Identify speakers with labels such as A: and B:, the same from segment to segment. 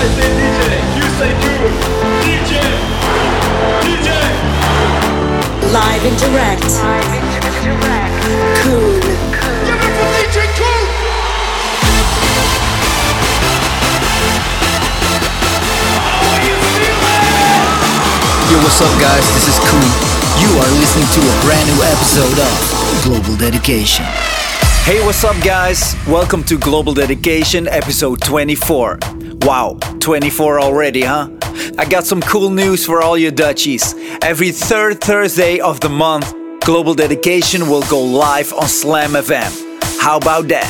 A: I say DJ, you say Coone. DJ, DJ.
B: Live and direct. Coone.
A: Give it for DJ Coone. How you?
C: Yo, what's up, guys? This is Coone. You are listening to a brand new episode of Global Dedication. Hey, what's up, guys? Welcome to Global Dedication, episode 24. Wow, 24 already, huh? I got some cool news for all you Dutchies. Every third Thursday of the month, Global Dedication will go live on Slam FM. How about that?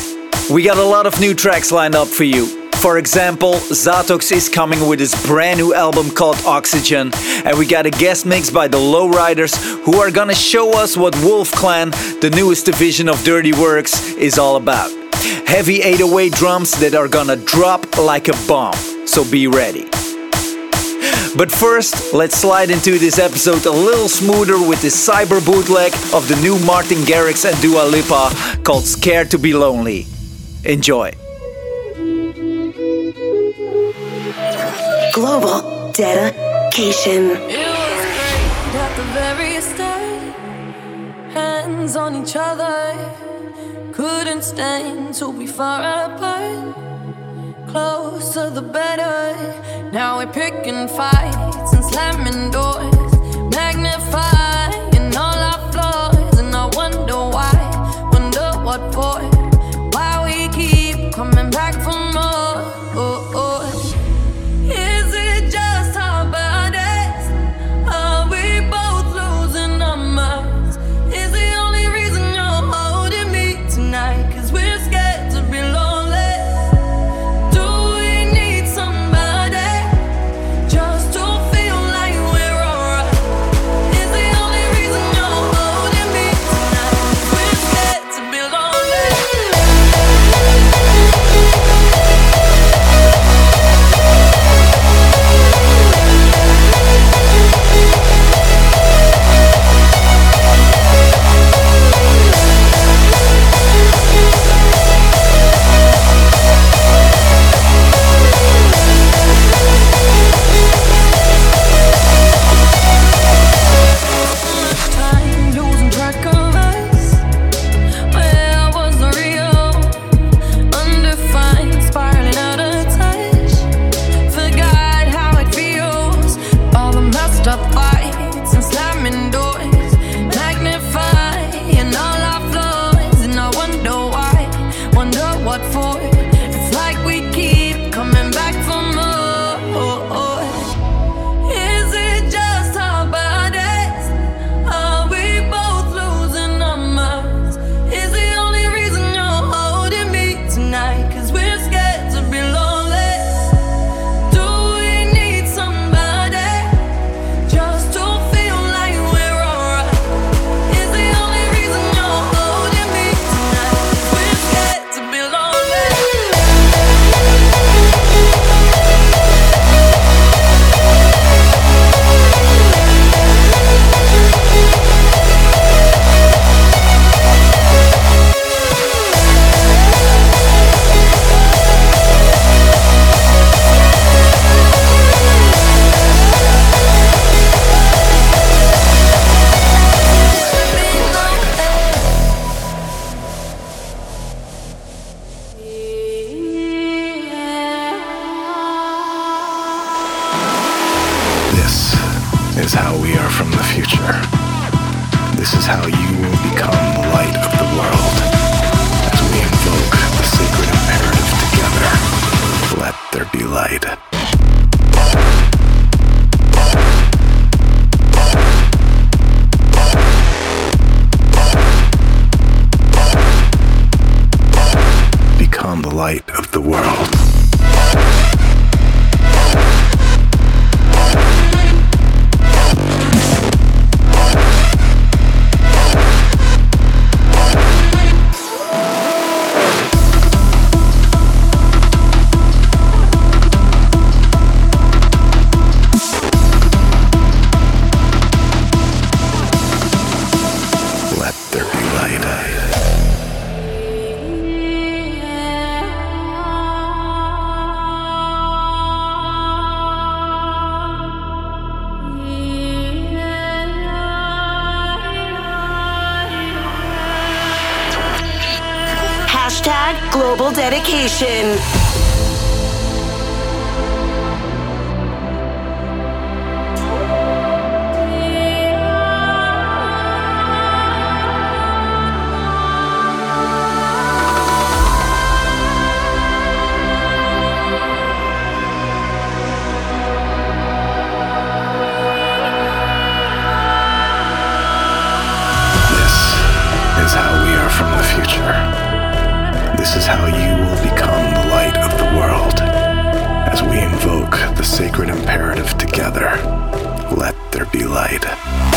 C: We got a lot of new tracks lined up for you. For example, Zatox is coming with his brand new album called Oxygen, and we got a guest mix by the Lowriders who are gonna show us what Wolf Clan, the newest division of Dirty Workz, is all about. Heavy 808 drums that are gonna drop like a bomb, so be ready. But first, let's slide into this episode a little smoother with this cyber bootleg of the new Martin Garrix and Dua Lipa called Scared to Be Lonely. Enjoy.
B: Global dedication.
D: It was at the very start. Hands on each other. Couldn't stand to be far apart. Closer the better. Now we're picking fights and slamming doors. Magnifying
E: sacred imperative together, let there be light.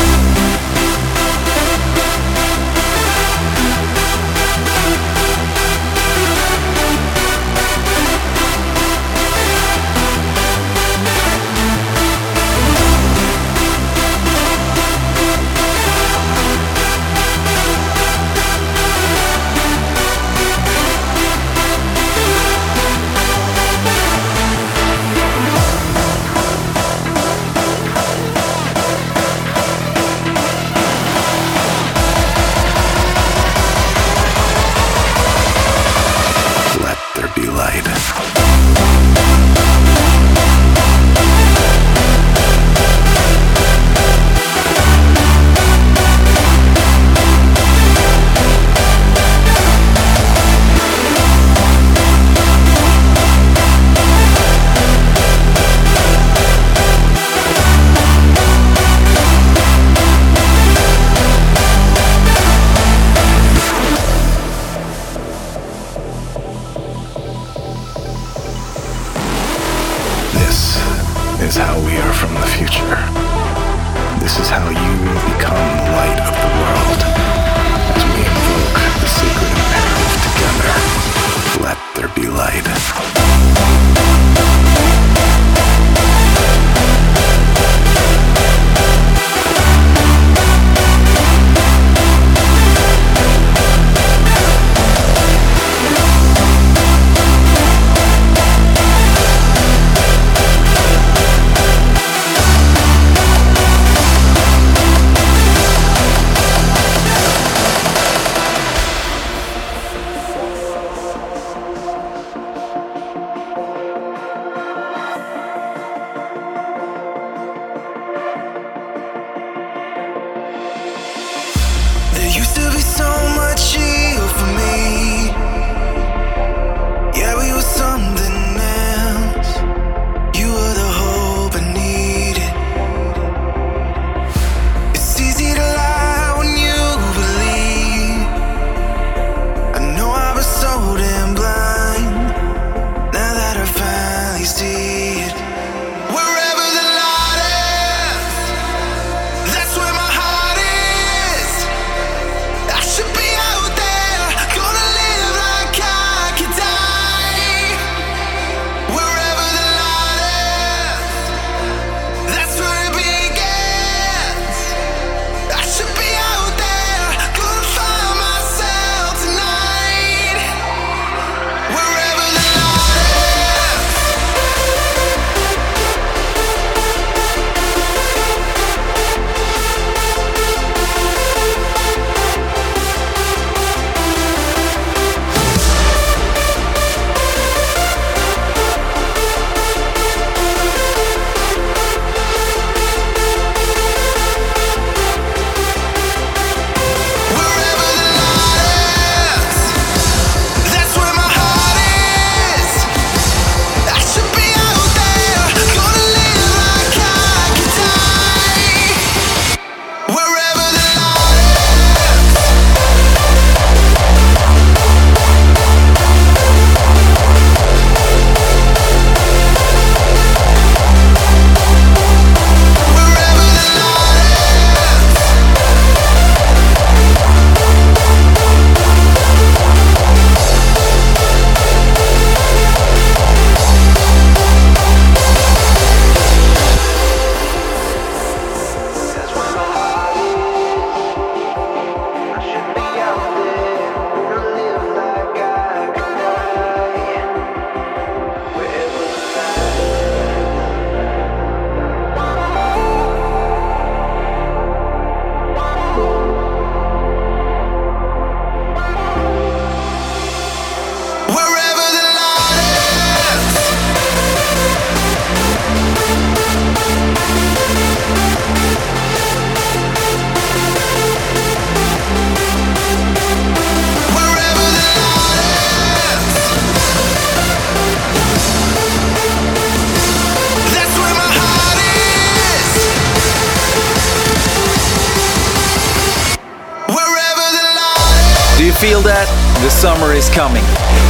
C: Coming.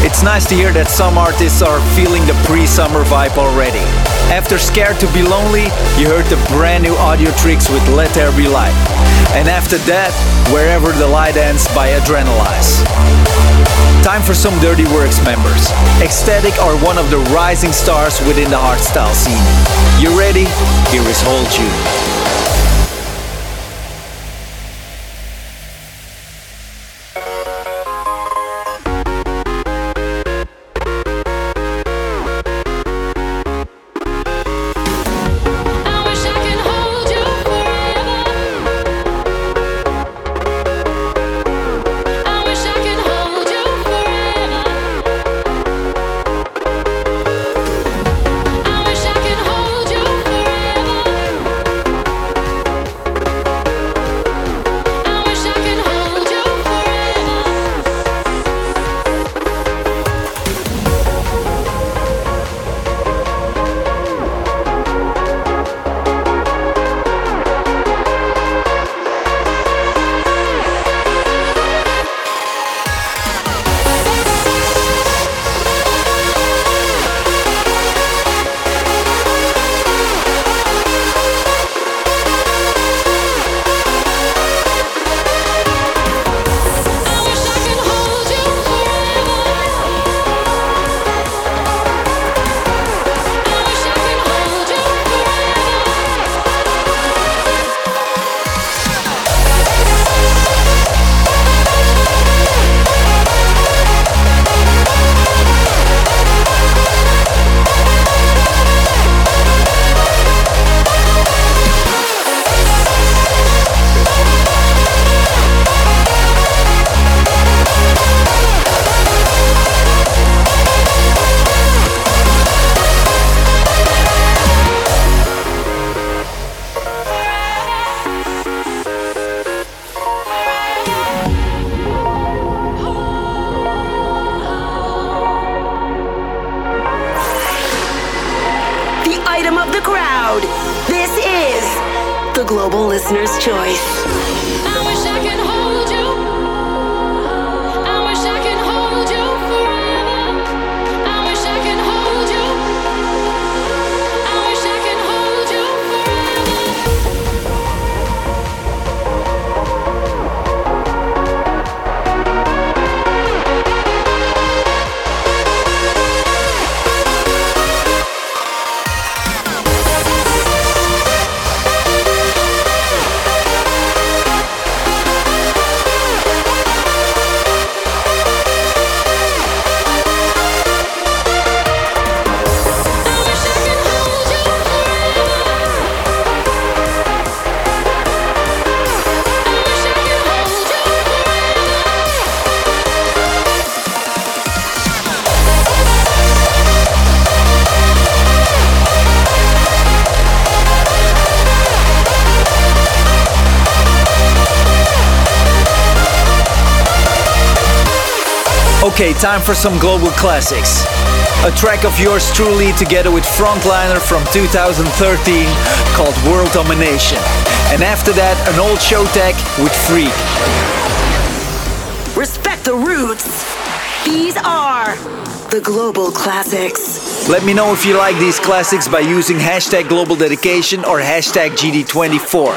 C: It's nice to hear that some artists are feeling the pre summer vibe already. After Scared to Be Lonely, you heard the brand new Audiotricz with Let There Be Light. And after that, Wherever the Light Ends by Adrenalize. Time for some Dirty Workz members. Ecstatic are one of the rising stars within the hardstyle scene. You ready? Here is Hold You. Okay, time for some global classics. A track of yours truly together with Frontliner from 2013 called World Domination. And after that, an old Showtek with Freak.
B: Respect the roots. These are the global classics.
C: Let me know if you like these classics by using hashtag global dedication or hashtag GD24.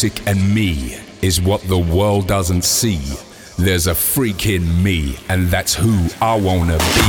F: Music and me is what the world doesn't see. There's a freak in me, and that's who I wanna be.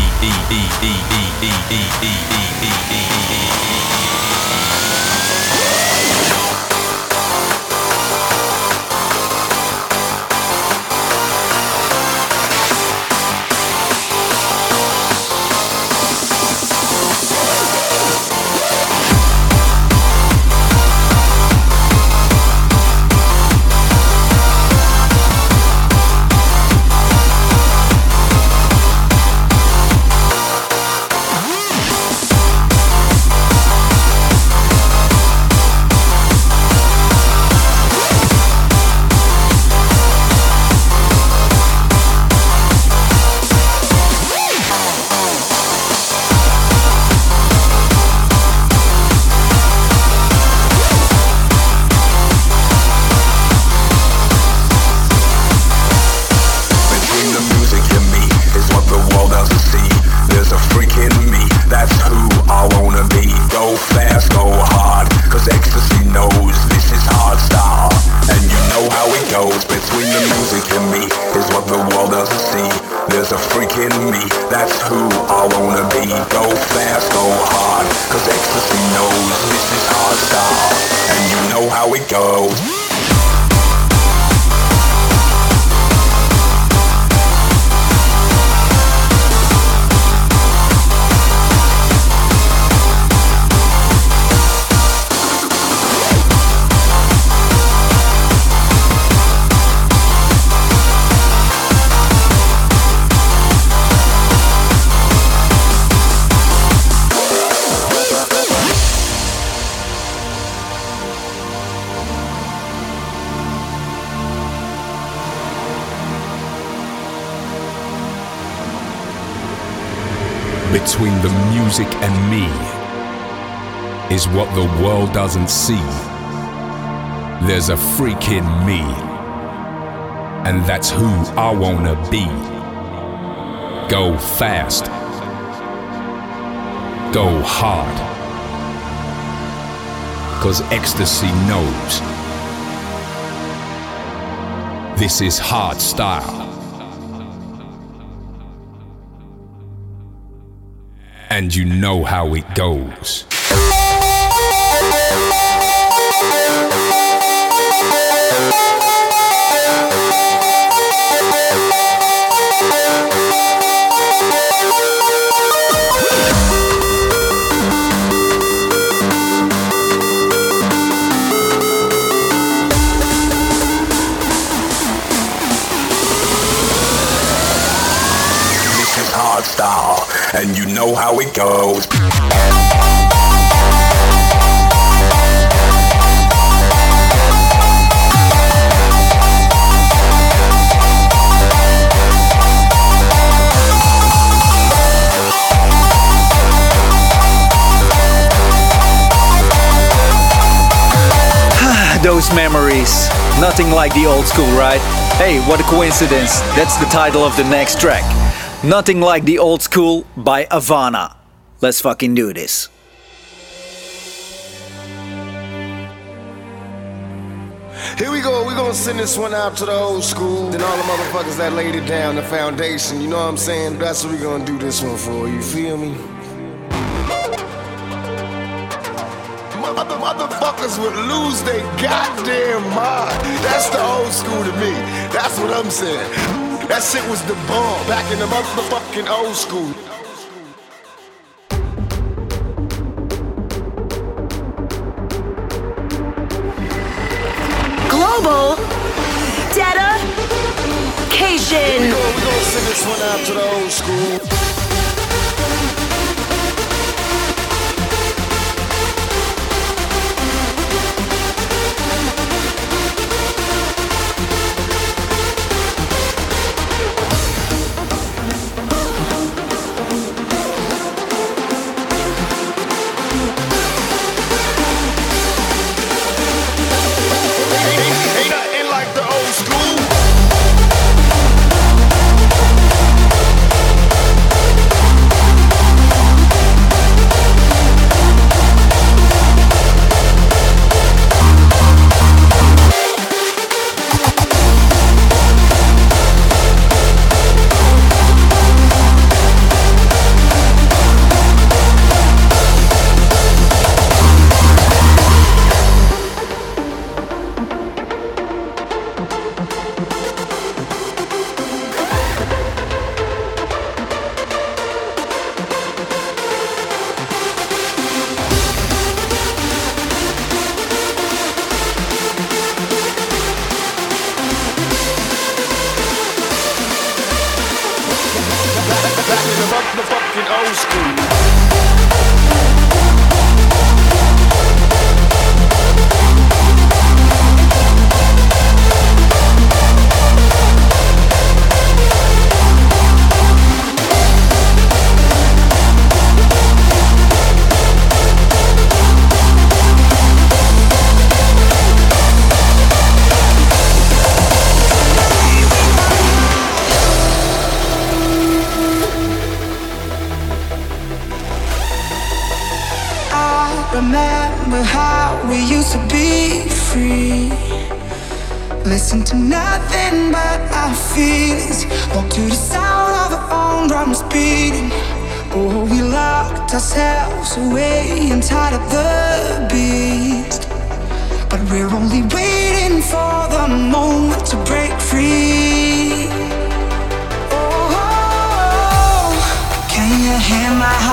F: Doesn't see. There's a freak in me, and that's who I wanna be. Go fast, go hard, cause ecstasy knows this is hard style. and you know how it goes.
C: Those memories. Nothing like the old school, right? Hey, what a coincidence. That's the title of the next track. Nothing like the old school by Avana. Let's fucking do this.
G: Here we go, we gonna send this one out to the old school and all the motherfuckers that laid it down, the foundation, you know what I'm saying? That's what we gonna do this one for, you feel me? Would lose their goddamn mind. That's the old school to me. That's what I'm saying. That shit was the bomb back in the motherfucking old school.
H: Global dedication.
G: We're gonna send this one out to the old school.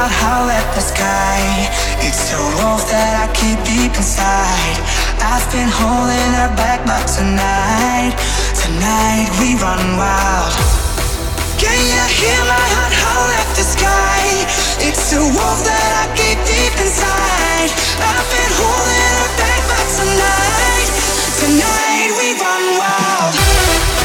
I: Hear howl at the sky? It's the wolf that I keep deep inside. I've been holding her back, but tonight, tonight we run wild. Can you hear my heart howl at the sky? It's the wolf that I keep deep inside. I've been holding her back, but tonight, tonight we run wild.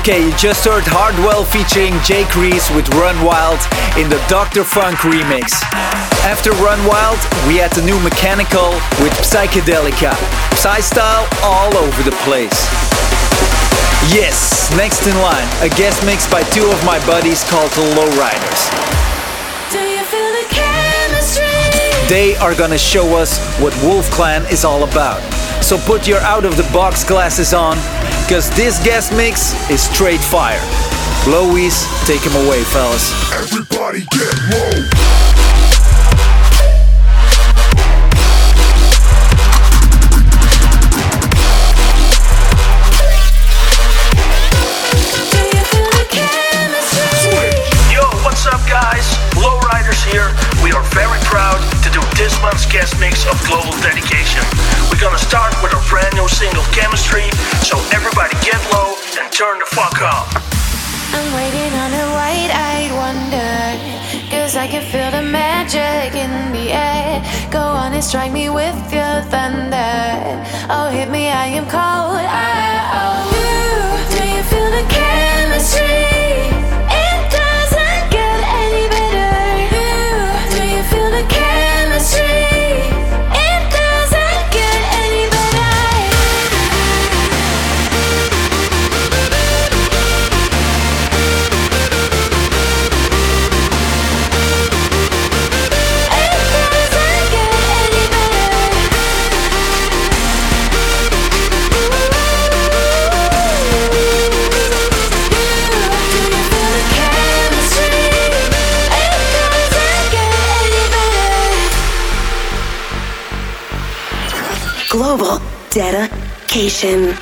C: Okay, you just heard Hardwell featuring Jake Reese with Run Wild in the Dr. Phunk remix. After Run Wild, we had the new Mechanical with Psychedelica. Psy style all over the place. Yes, next in line, a guest mix by two of my buddies called the Lowriders. They are gonna show us what Wolf Clan is all about. So put your out of the box glasses on Cause this guest mix is straight fire. Lois, take him away, fellas.
J: Everybody get low.
A: Yo, what's up, guys? Lowriders here. We are very proud to do this month's guest mix of Global Dedication. Gonna start with our brand new single Chemistry, so everybody get low and turn the fuck up.
D: I'm waiting on a wide-eyed wonder Cause I can feel the magic in the air Go on and strike me with your thunder Oh, hit me, I am cold oh, you, do you feel the chemistry?
B: Dedication.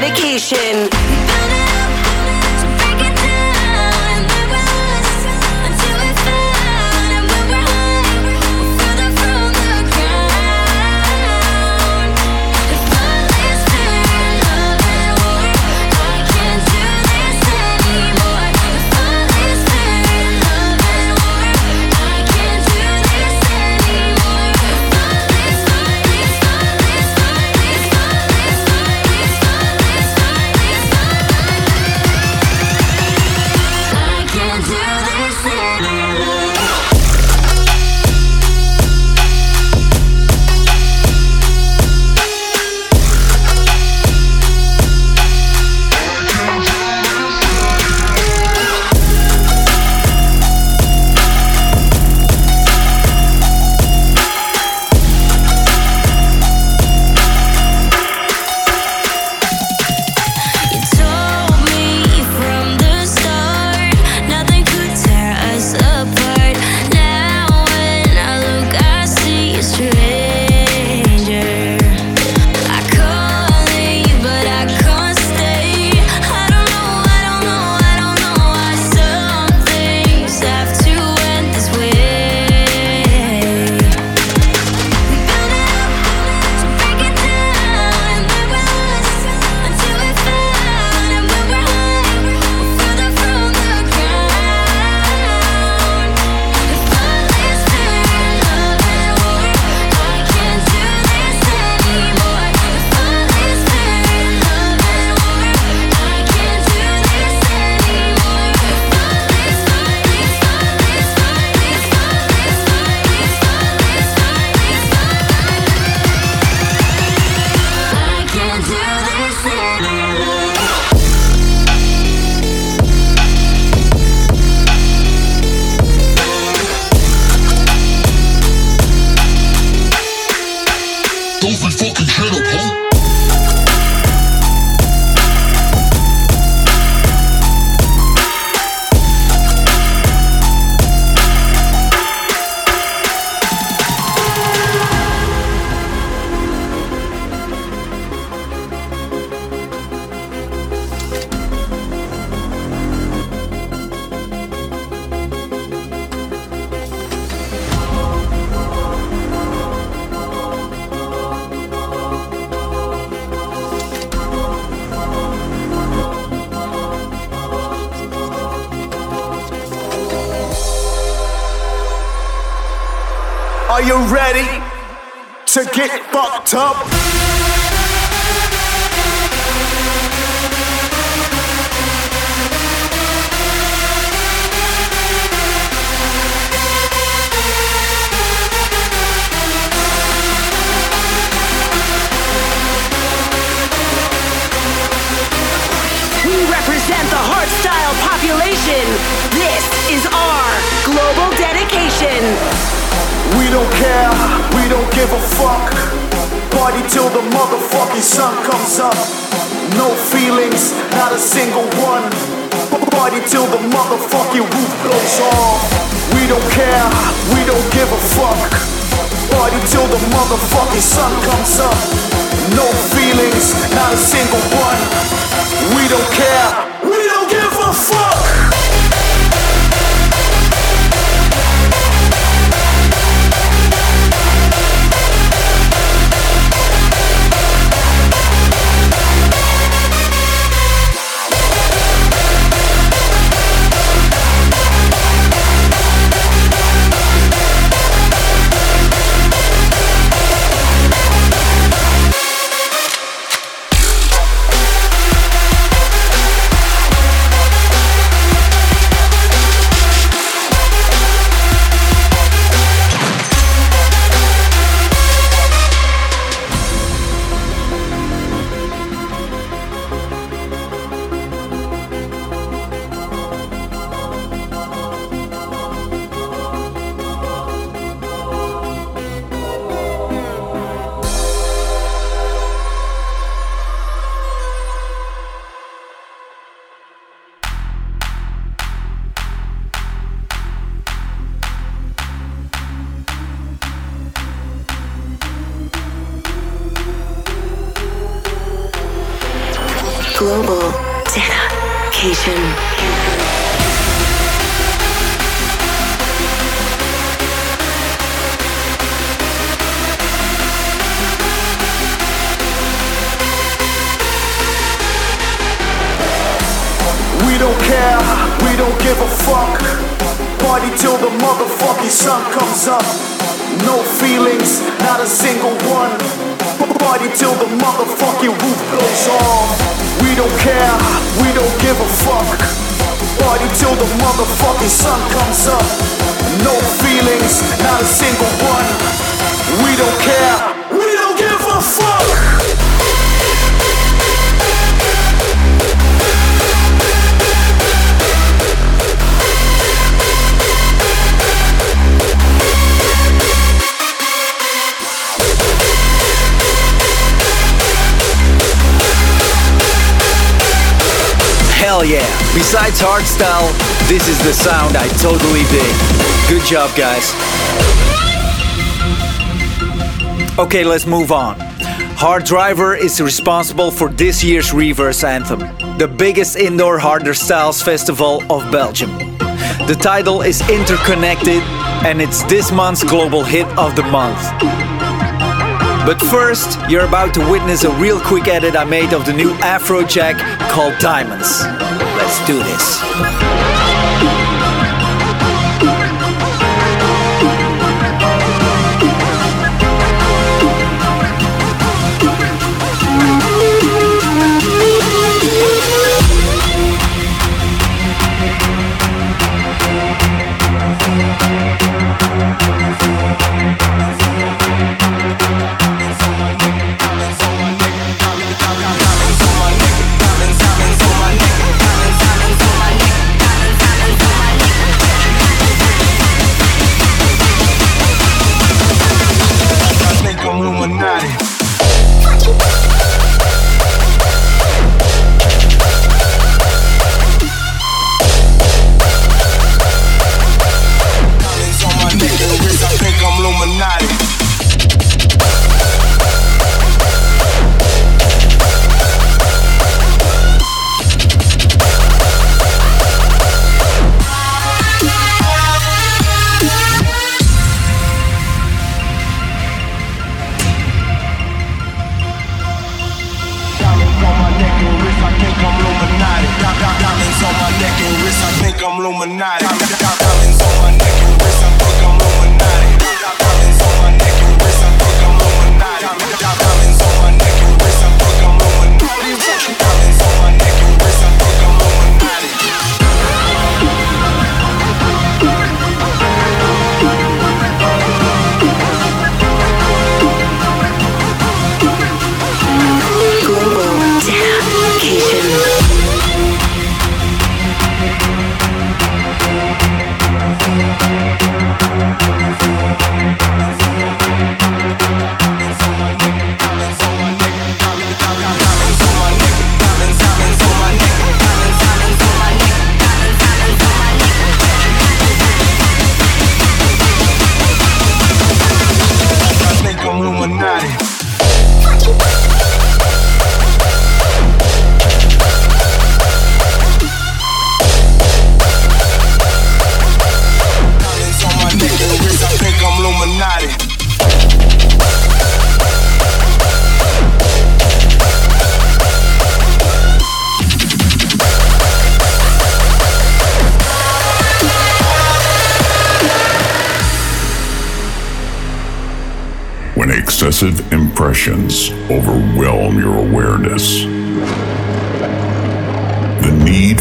B: Dedication.
J: Care, we don't give a fuck. Party till the motherfucking sun comes up. No feelings, not a single one. We don't care, we don't give a fuck. Care, we don't give a fuck. Party till the motherfucking sun comes up. No feelings, not a single one. We don't care,
C: Hell yeah. Besides hardstyle, this is the sound I totally dig. Good job, guys. Okay, let's move on. Hard Driver is responsible for this year's Reverze Anthem, the biggest indoor harder styles festival of Belgium. The title is Interconnected and it's this month's global hit of the month. But first, you're about to witness a real quick edit I made of the new Afrojack called Diamonds. Let's do this.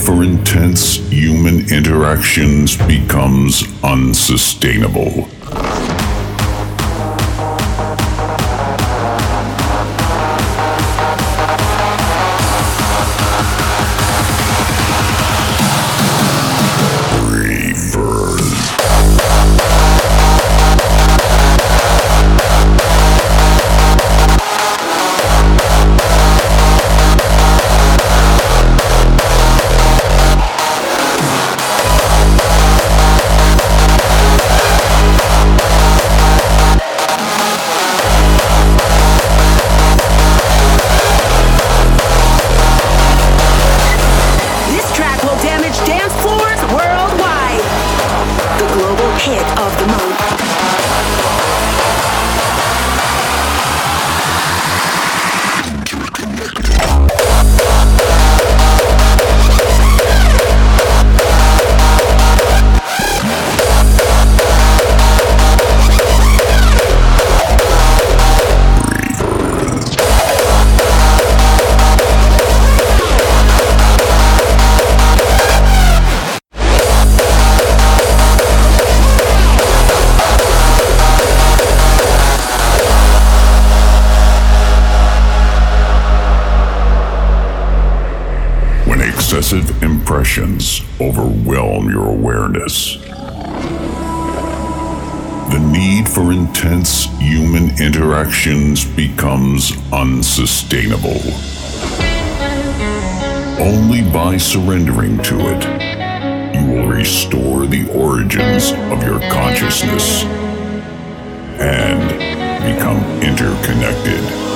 K: For intense human interactions becomes unsustainable. Consciousness and become interconnected.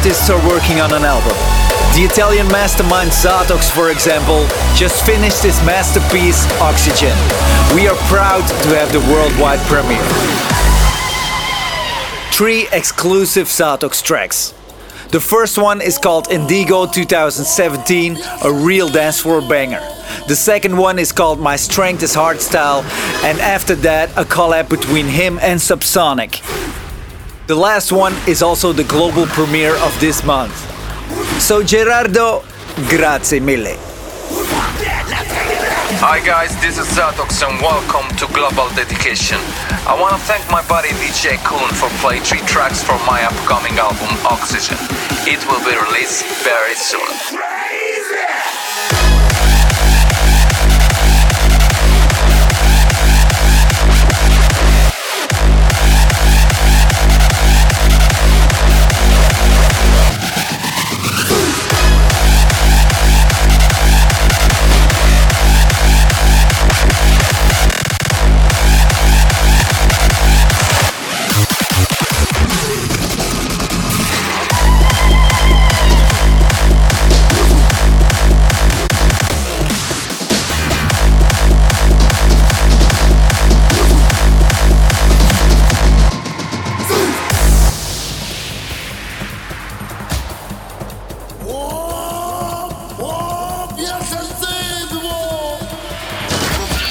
C: Artists are working on an album. The Italian mastermind Zatox, for example, just finished his masterpiece, Oxygen. We are proud to have the worldwide premiere. Three exclusive Zatox tracks. The first one is called Indigo 2017, a real dance floor banger. The second one is called My Strength is Hardstyle, and after that, a collab between him and Subsonic. The last one is also the global premiere of this month. So Gerardo, grazie mille.
L: Hi guys, this is Zatox and welcome to Global Dedication. I want to thank my buddy DJ Coone for playing three tracks for my upcoming album Oxygen. It will be released very soon.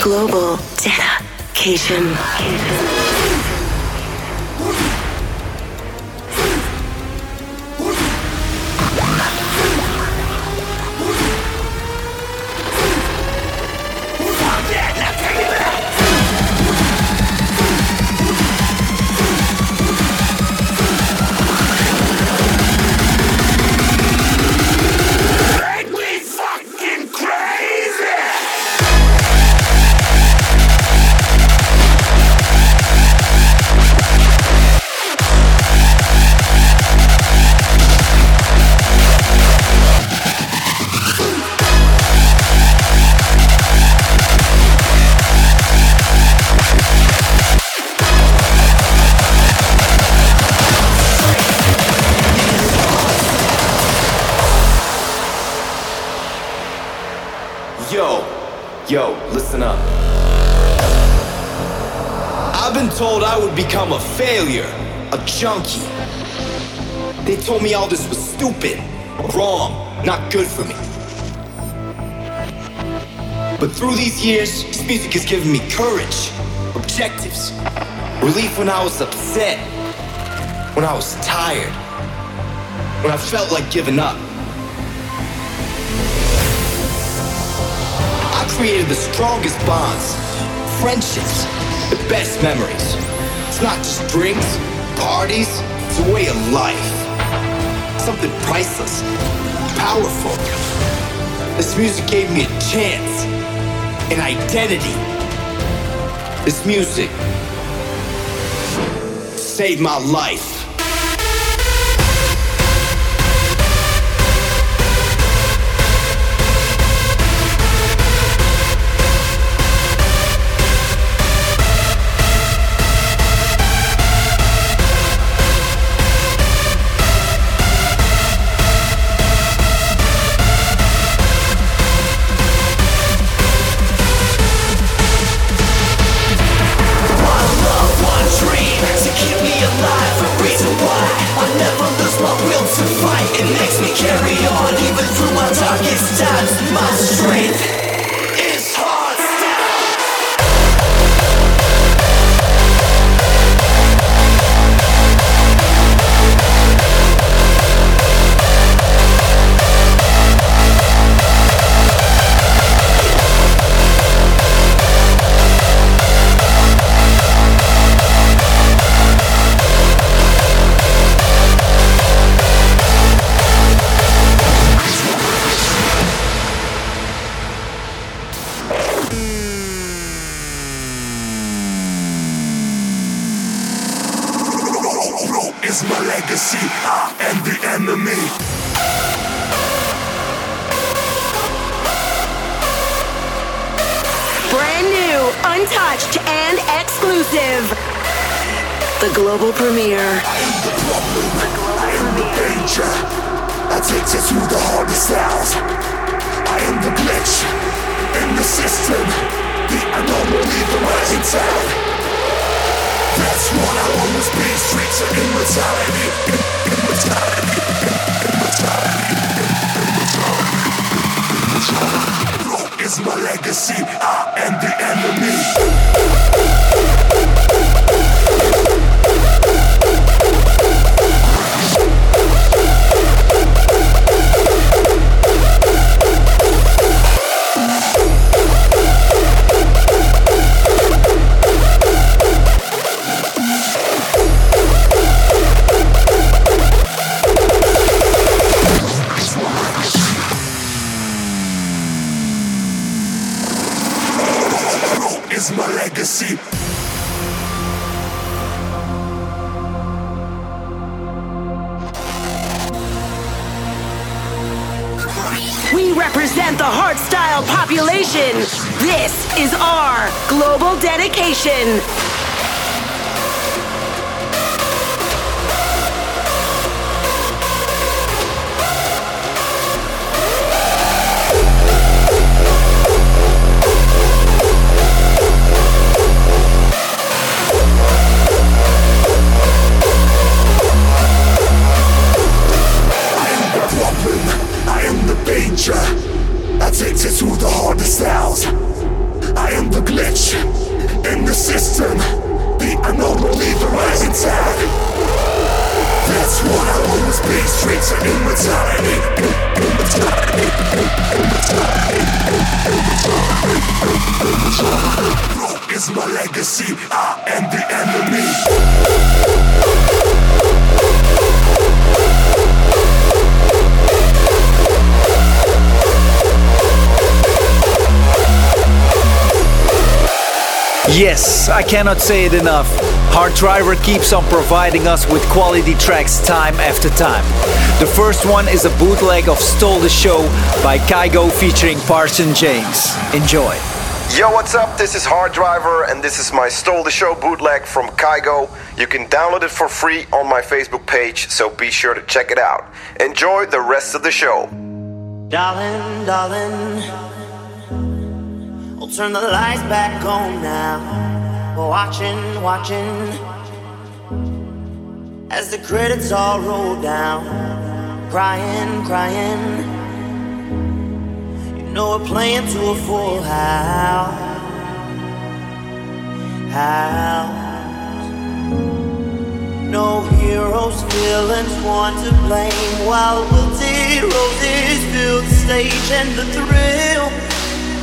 B: Global. Dedication.
M: Junkie. They told me all this was stupid, wrong, not good for me. But through these years, this music has given me courage, objectives, relief when I was upset, when I was tired, when I felt like giving up. I created the strongest bonds, friendships, the best memories. It's not just drinks, parties, it's a way of life. Something priceless, powerful. This music gave me a chance, an identity. This music saved my life.
N: Carry on even through my darkest times. My strength
O: streets
C: Yes, I cannot say it enough. Hard Driver keeps on providing us with quality tracks time after time. The first one is a bootleg of Stole the Show by Kygo featuring Parson James. Enjoy.
P: Yo, what's up? This is Hard Driver, and this is my Stole the Show bootleg from Kygo. You can download it for free on my Facebook page, so be sure to check it out. Enjoy the rest of the show.
Q: Darling, darling, I'll turn the lights back on now. Watching, watching, as the credits all roll down. Crying, crying. You know we're playing to a full house. House. No heroes, villains, one to blame. While wilted roses fill the stage, and the thrill,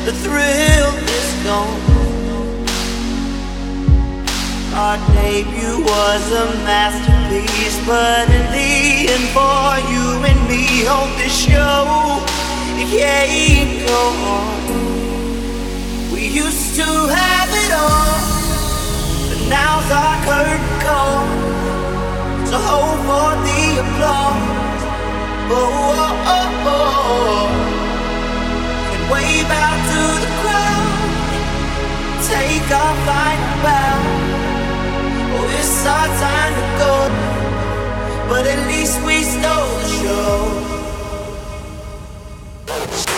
Q: the thrill is gone. Our debut was a masterpiece, but in the end, for you and me on this show, it can't go on. We used to have it all, but now's our curtain call. So hold for the applause. Oh, oh, oh, oh. oh. But at least we stole the show.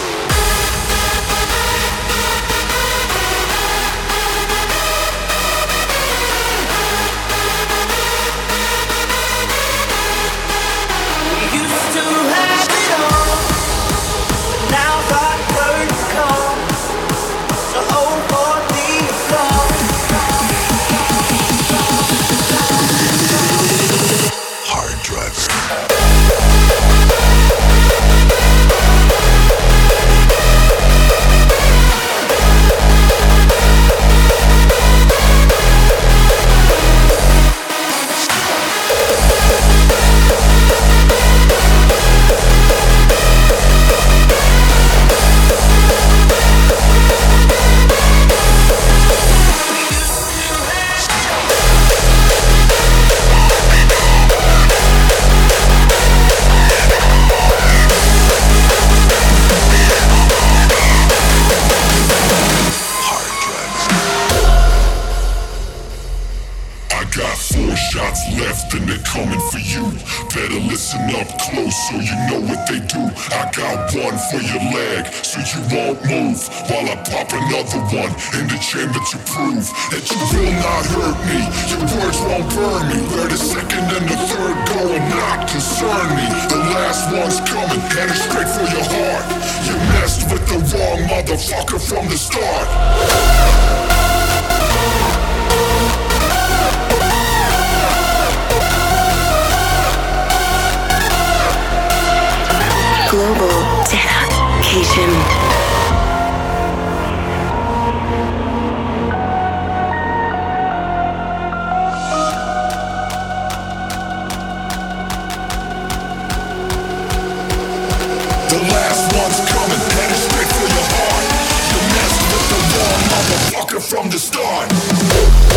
O: The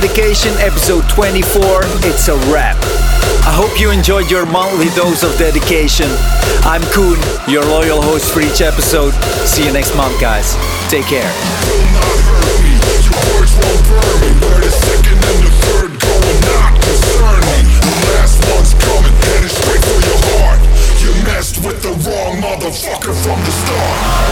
C: Dedication, episode 24. It's a wrap. I hope you enjoyed your monthly dose of dedication. I'm Coone, your loyal host for each episode. See you next month, guys. Take care. with the wrong motherfucker from the start.